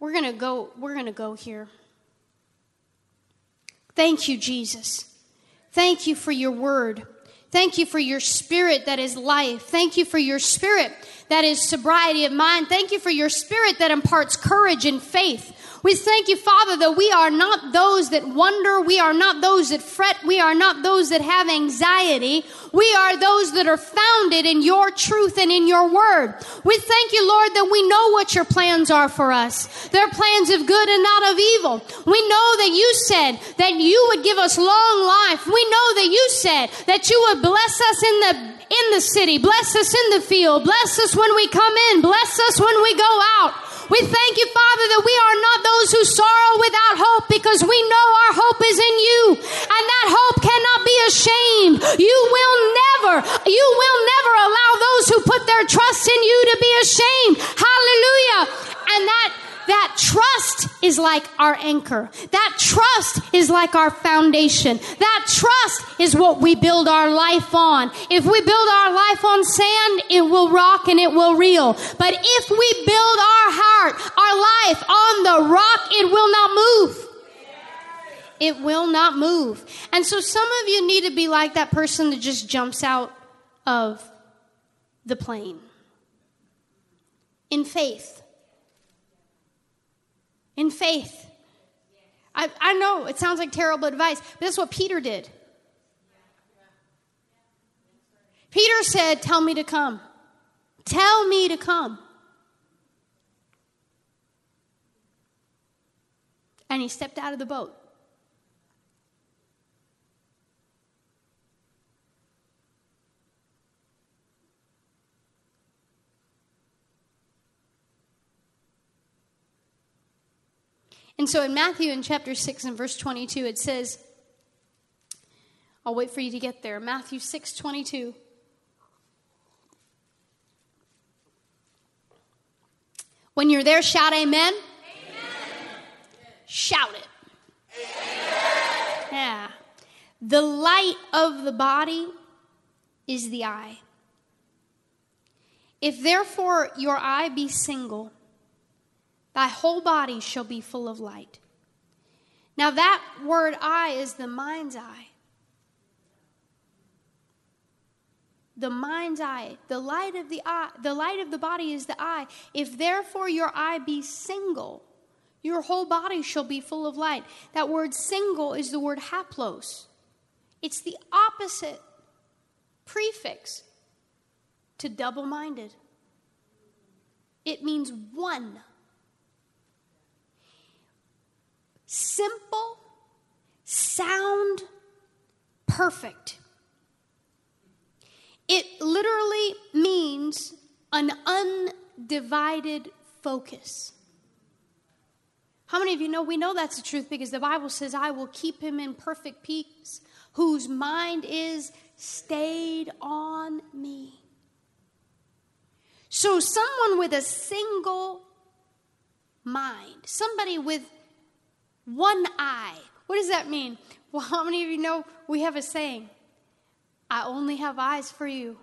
we're going to go we're going to go here. Thank you Jesus. Thank you for your word. Thank you for your spirit that is life. Thank you for your spirit that is sobriety of mind. Thank you for your spirit that imparts courage and faith. We thank you, Father, that we are not those that wonder. We are not those that fret. We are not those that have anxiety. We are those that are founded in your truth and in your word. We thank you, Lord, that we know what your plans are for us. They're plans of good and not of evil. We know that you said that you would give us long life. We know that you said that you would bless us in the in the city, bless us in the field, bless us when we come in, bless us when we go out. We thank you, Father, that we are not those who sorrow without hope because we know our hope is in you. And that hope cannot be ashamed. You will never, you will never allow those who put their trust in you to be ashamed. Hallelujah. And that that trust is like our anchor. That trust is like our foundation. That trust is what we build our life on. If we build our life on sand, it will rock and it will reel. But if we build our heart, our life on the rock, it will not move. It will not move. And so some of you need to be like that person that just jumps out of the plane in faith in faith. I, I know it sounds like terrible advice, but that's what Peter did. Peter said, Tell me to come. Tell me to come. And he stepped out of the boat. And so in Matthew in chapter 6 and verse 22, it says, I'll wait for you to get there. Matthew 6 22. When you're there, shout amen. amen. Shout it. Amen. Yeah. The light of the body is the eye. If therefore your eye be single, Thy whole body shall be full of light. Now, that word eye is the mind's eye. The mind's eye, the light of the eye, the light of the body is the eye. If therefore your eye be single, your whole body shall be full of light. That word single is the word haplos. It's the opposite prefix to double minded. It means one. Simple, sound, perfect. It literally means an undivided focus. How many of you know we know that's the truth because the Bible says, I will keep him in perfect peace, whose mind is stayed on me. So, someone with a single mind, somebody with one eye. What does that mean? Well, how many of you know we have a saying? I only have eyes for you.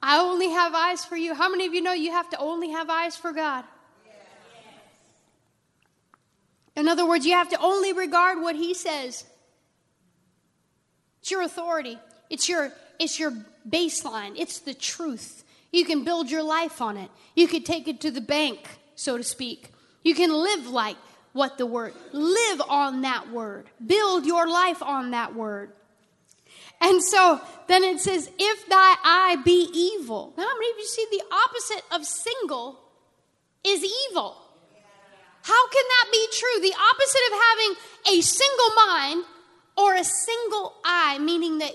I only have eyes for you. How many of you know you have to only have eyes for God? In other words, you have to only regard what He says. It's your authority. It's your it's your baseline. It's the truth. You can build your life on it. You can take it to the bank, so to speak. You can live like what the word, live on that word, build your life on that word. And so then it says, if thy eye be evil. Now, how many of you see the opposite of single is evil? How can that be true? The opposite of having a single mind or a single eye, meaning that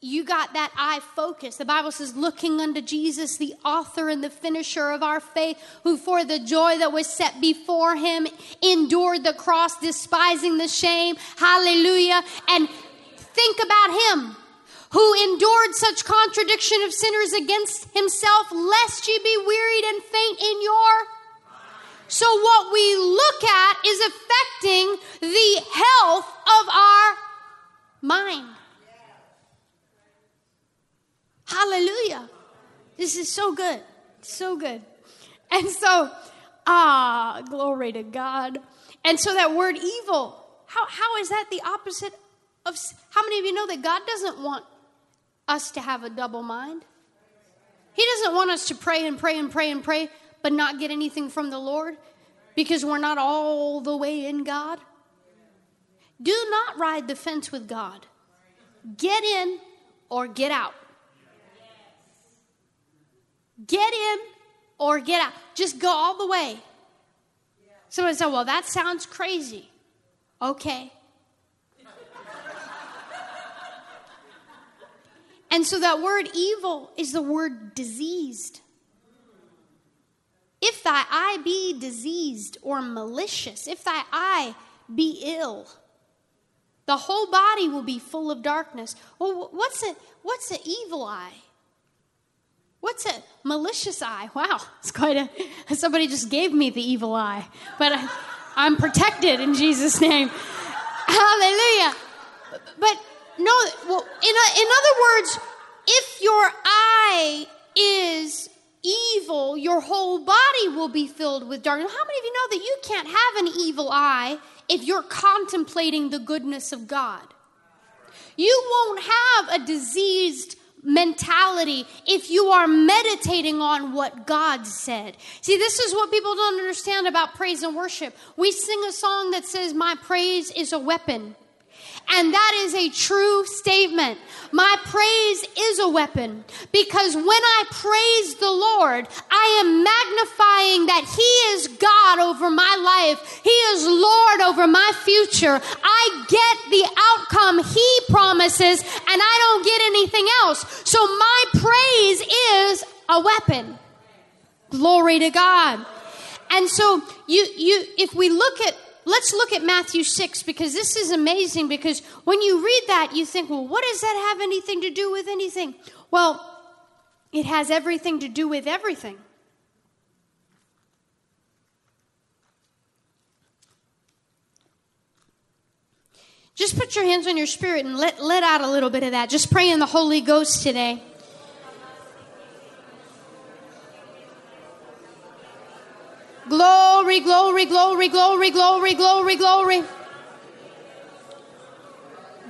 you got that eye focus. The Bible says, looking unto Jesus, the author and the finisher of our faith, who for the joy that was set before him endured the cross, despising the shame. Hallelujah. And think about him who endured such contradiction of sinners against himself, lest ye be wearied and faint in your. So, what we look at is affecting the health of our mind. Hallelujah. This is so good. So good. And so, ah, glory to God. And so that word evil, how, how is that the opposite of how many of you know that God doesn't want us to have a double mind? He doesn't want us to pray and pray and pray and pray, but not get anything from the Lord because we're not all the way in God. Do not ride the fence with God. Get in or get out. Get in or get out. Just go all the way. Someone said, Well, that sounds crazy. Okay. and so that word evil is the word diseased. If thy eye be diseased or malicious, if thy eye be ill, the whole body will be full of darkness. Well, what's a what's an evil eye? What's a malicious eye? Wow, it's quite a. Somebody just gave me the evil eye, but I, I'm protected in Jesus' name. Hallelujah. But no, well, in, a, in other words, if your eye is evil, your whole body will be filled with darkness. How many of you know that you can't have an evil eye if you're contemplating the goodness of God? You won't have a diseased mentality if you are meditating on what God said. See, this is what people don't understand about praise and worship. We sing a song that says, My praise is a weapon. And that is a true statement. My praise is a weapon because when I praise the Lord, I am magnifying that He is God over my life. He is Lord over my future. I get the outcome He promises and I don't get anything else. So my praise is a weapon. Glory to God. And so you, you, if we look at let's look at Matthew 6 because this is amazing because when you read that, you think, well, what does that have anything to do with anything? Well, it has everything to do with everything. Just put your hands on your spirit and let, let out a little bit of that. Just pray in the Holy Ghost today. Glory, glory, glory, glory, glory, glory, glory.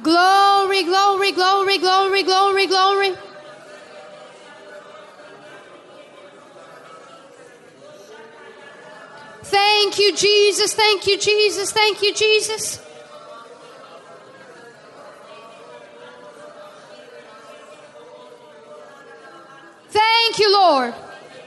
Glory, glory, glory, glory, glory, glory. Thank you, Jesus. Thank you, Jesus. Thank you, Jesus. Thank you, Lord.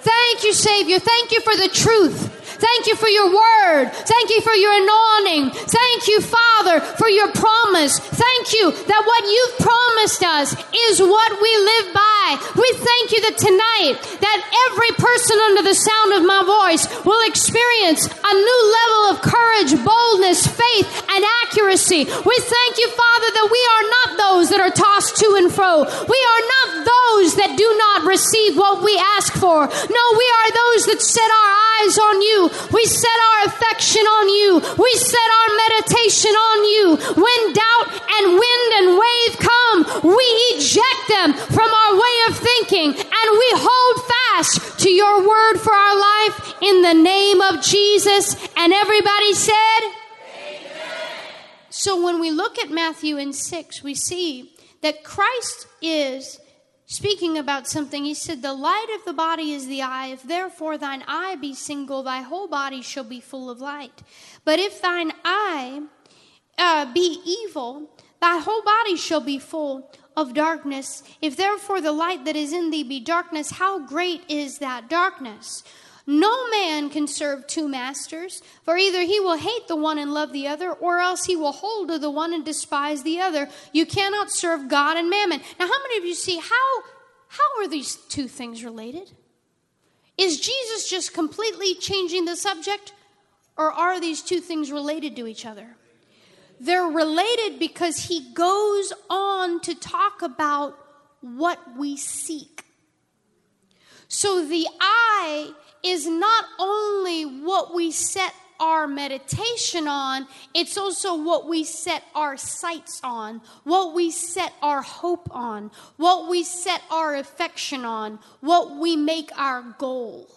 Thank you, Savior. Thank you for the truth. Thank you for your word. Thank you for your anointing. Thank you, Father, for your promise. Thank you that what you've promised us is what we live by. We thank you that tonight that every person under the sound of my voice will experience a new level of courage, boldness, faith, and accuracy. We thank you, Father, that we are not those that are tossed to and fro. We are not those that do not receive what we ask for. No, we are those that set our eyes on you. We set our affection on you. We set our meditation on you. When doubt and wind and wave come, we eject them from our way of thinking and we hold fast to your word for our life in the name of Jesus. And everybody said, Amen. So when we look at Matthew in 6, we see that Christ is speaking about something, he said, The light of the body is the eye. If therefore thine eye be single, thy whole body shall be full of light. But if thine eye uh, be evil, thy whole body shall be full of darkness. If therefore the light that is in thee be darkness, how great is that darkness? No man can serve two masters, for either he will hate the one and love the other, or else he will hold to the one and despise the other. You cannot serve God and mammon. Now, how many of you see how, how are these two things related? Is Jesus just completely changing the subject, or are these two things related to each other? They're related because he goes on to talk about what we seek. So the eye is not only what we set our meditation on, it's also what we set our sights on, what we set our hope on, what we set our affection on, what we make our goal.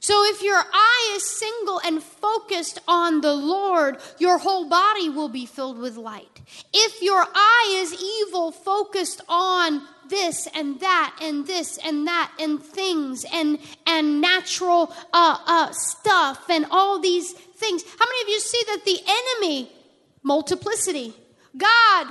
So if your eye is single and focused on the Lord, your whole body will be filled with light. If your eye is evil, focused on this and that and this and that and things and and natural uh, uh, stuff and all these things. How many of you see that the enemy multiplicity, God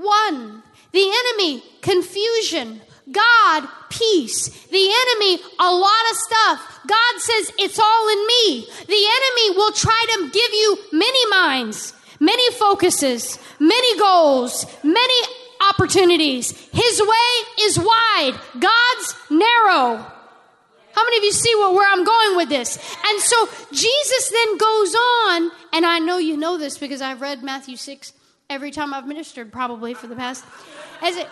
one, the enemy confusion, God, peace. The enemy, a lot of stuff. God says, it's all in me. The enemy will try to give you many minds, many focuses, many goals, many opportunities. His way is wide, God's narrow. How many of you see where I'm going with this? And so Jesus then goes on, and I know you know this because I've read Matthew 6 every time I've ministered, probably for the past. As it,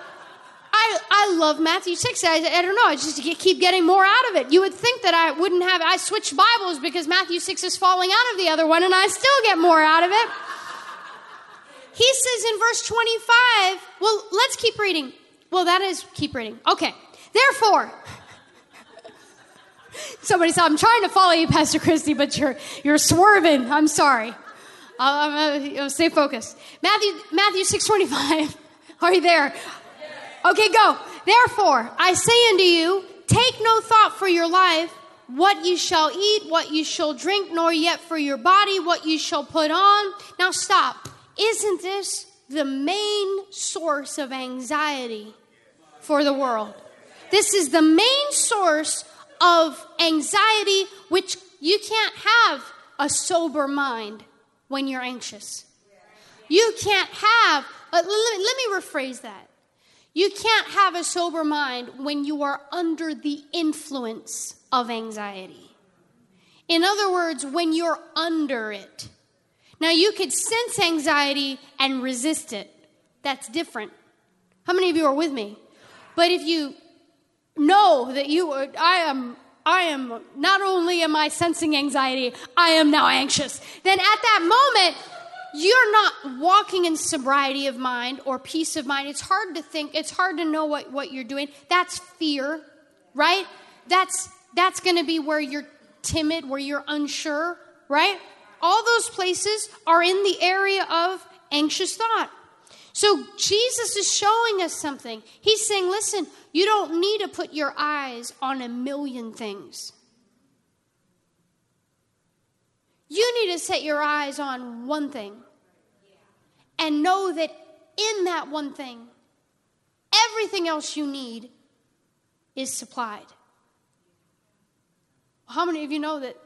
I, I love Matthew 6. I, I don't know. I just keep getting more out of it. You would think that I wouldn't have, I switched Bibles because Matthew 6 is falling out of the other one, and I still get more out of it. He says in verse 25, well, let's keep reading. Well, that is keep reading. Okay. Therefore, somebody said, I'm trying to follow you, Pastor Christie, but you're, you're swerving. I'm sorry. I'll, I'll stay focused. Matthew, Matthew 625. Are you there? Okay, go. Therefore, I say unto you, take no thought for your life, what you shall eat, what you shall drink, nor yet for your body, what you shall put on. Now, stop. Isn't this the main source of anxiety for the world? This is the main source of anxiety, which you can't have a sober mind when you're anxious. You can't have, uh, let me, let me rephrase that. You can't have a sober mind when you are under the influence of anxiety. In other words, when you're under it. Now, you could sense anxiety and resist it. That's different. How many of you are with me? But if you know that you, are, I am, I am, not only am I sensing anxiety, I am now anxious, then at that moment, you're not walking in sobriety of mind or peace of mind. It's hard to think, it's hard to know what, what you're doing. That's fear, right? That's that's gonna be where you're timid, where you're unsure, right? All those places are in the area of anxious thought. So Jesus is showing us something. He's saying, listen, you don't need to put your eyes on a million things. You need to set your eyes on one thing and know that in that one thing, everything else you need is supplied. How many of you know that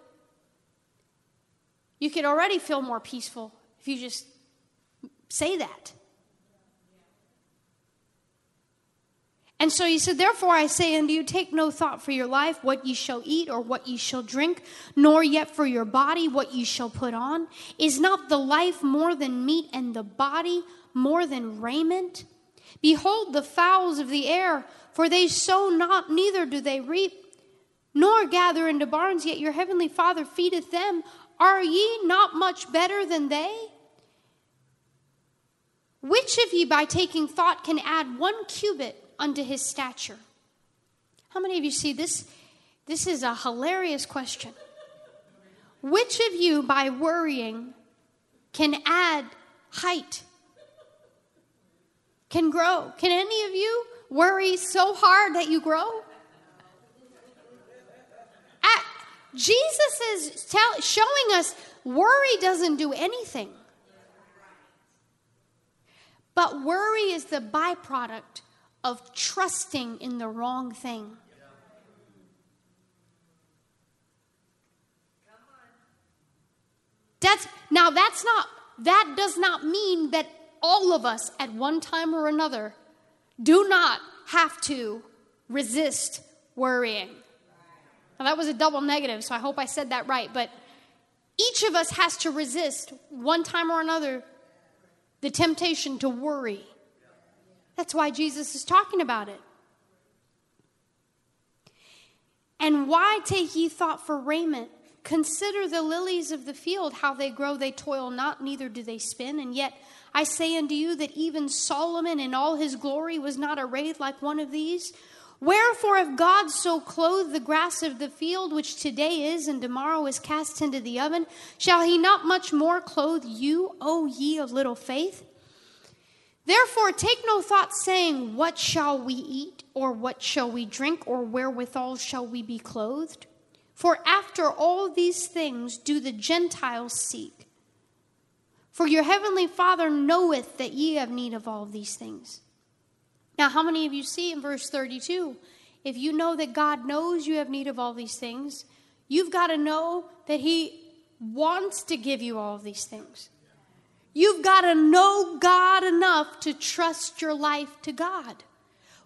you could already feel more peaceful if you just say that? And so he said, Therefore I say unto you, take no thought for your life, what ye shall eat or what ye shall drink, nor yet for your body, what ye shall put on. Is not the life more than meat, and the body more than raiment? Behold the fowls of the air, for they sow not, neither do they reap, nor gather into barns, yet your heavenly Father feedeth them. Are ye not much better than they? Which of ye by taking thought can add one cubit unto his stature. How many of you see this? This is a hilarious question. Which of you, by worrying, can add height? Can grow? Can any of you worry so hard that you grow? At, Jesus is tell, showing us worry doesn't do anything. But worry is the byproduct of trusting in the wrong thing. That's now that's not that does not mean that all of us at one time or another do not have to resist worrying. Now that was a double negative, so I hope I said that right, but each of us has to resist one time or another the temptation to worry. That's why Jesus is talking about it. And why take ye thought for raiment? Consider the lilies of the field, how they grow, they toil not, neither do they spin. And yet I say unto you that even Solomon in all his glory was not arrayed like one of these. Wherefore, if God so clothe the grass of the field, which today is and tomorrow is cast into the oven, shall he not much more clothe you, O ye of little faith? Therefore, take no thought, saying, What shall we eat, or what shall we drink, or wherewithal shall we be clothed? For after all these things do the Gentiles seek. For your heavenly Father knoweth that ye have need of all these things. Now, how many of you see in verse 32? If you know that God knows you have need of all these things, you've got to know that He wants to give you all of these things. You've got to know God enough to trust your life to God.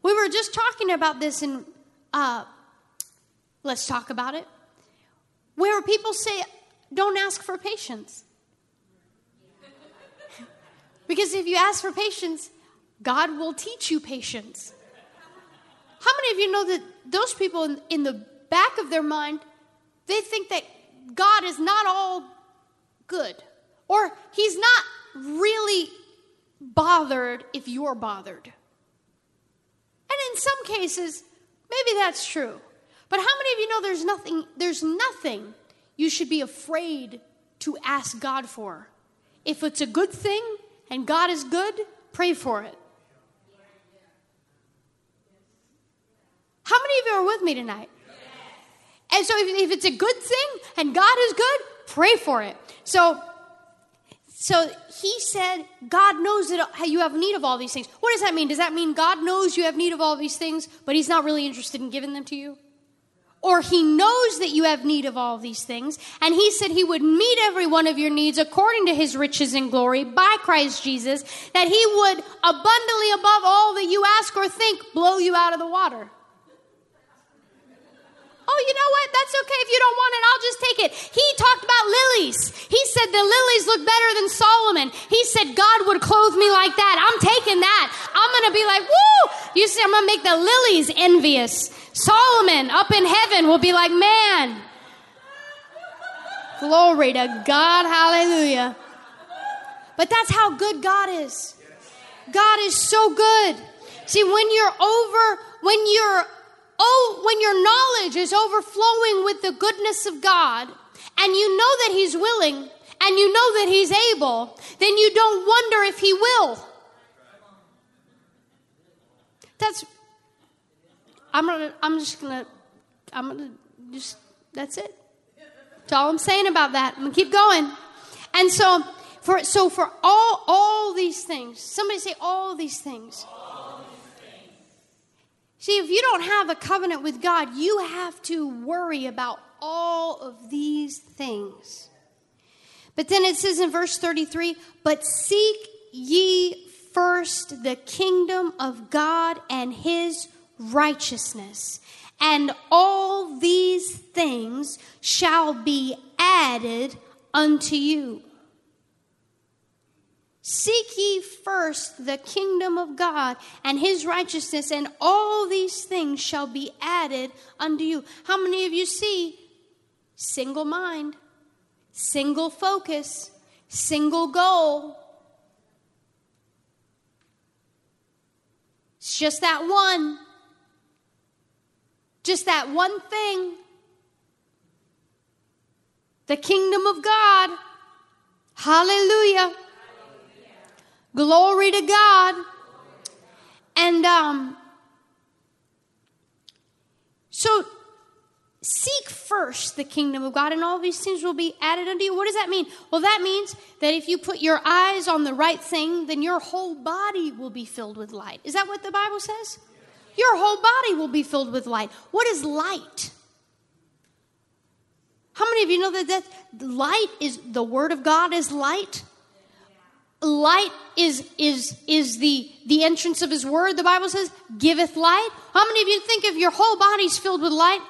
We were just talking about this in, uh, let's talk about it, where people say, don't ask for patience. because if you ask for patience, God will teach you patience. How many of you know that those people in, in the back of their mind, they think that God is not all good, or He's not really bothered if you're bothered. And in some cases, maybe that's true. But how many of you know there's nothing there's nothing you should be afraid to ask God for? If it's a good thing and God is good, pray for it. How many of you are with me tonight? And so if, if it's a good thing and God is good, pray for it. So so he said, God knows that you have need of all these things. What does that mean? Does that mean God knows you have need of all these things, but he's not really interested in giving them to you? Or he knows that you have need of all these things, and he said he would meet every one of your needs according to his riches and glory by Christ Jesus, that he would abundantly above all that you ask or think blow you out of the water. Oh, you know what? That's okay. If you don't want it, I'll just take it. He talked about lilies. He said the lilies look better than Solomon. He said God would clothe me like that. I'm taking that. I'm going to be like, woo! You see, I'm going to make the lilies envious. Solomon up in heaven will be like, man. Glory to God. Hallelujah. But that's how good God is. God is so good. See, when you're over, when you're oh, when your knowledge is overflowing with the goodness of God, and you know that He's willing, and you know that He's able, then you don't wonder if He will. That's, I'm gonna, I'm just gonna, I'm gonna just, that's it. That's all I'm saying about that. I'm gonna keep going. And so, for, so for all, all these things, somebody say all these things. See, if you don't have a covenant with God, you have to worry about all of these things. But then it says in verse 33 But seek ye first the kingdom of God and his righteousness, and all these things shall be added unto you. Seek ye first the kingdom of God and his righteousness, and all these things shall be added unto you. How many of you see single mind, single focus, single goal? It's just that one. Just that one thing. The kingdom of God. Hallelujah. Glory to God. And um, so seek first the kingdom of God, and all these things will be added unto you. What does that mean? Well, that means that if you put your eyes on the right thing, then your whole body will be filled with light. Is that what the Bible says? Your whole body will be filled with light. What is light? How many of you know that, that light is the word of God is light? Light is is is the the entrance of his word the bible says giveth light. How many of you think if your whole body's filled with light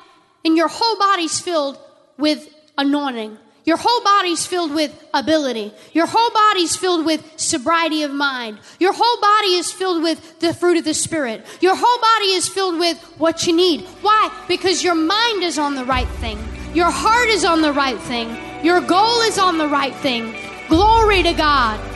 and your whole body's filled with anointing your whole body's filled with ability your whole body's filled with sobriety of mind your whole body is filled with the fruit of the spirit your whole body is filled with what you need. Why? Because your mind is on the right thing your heart is on the right thing your goal is on the right thing. Glory to god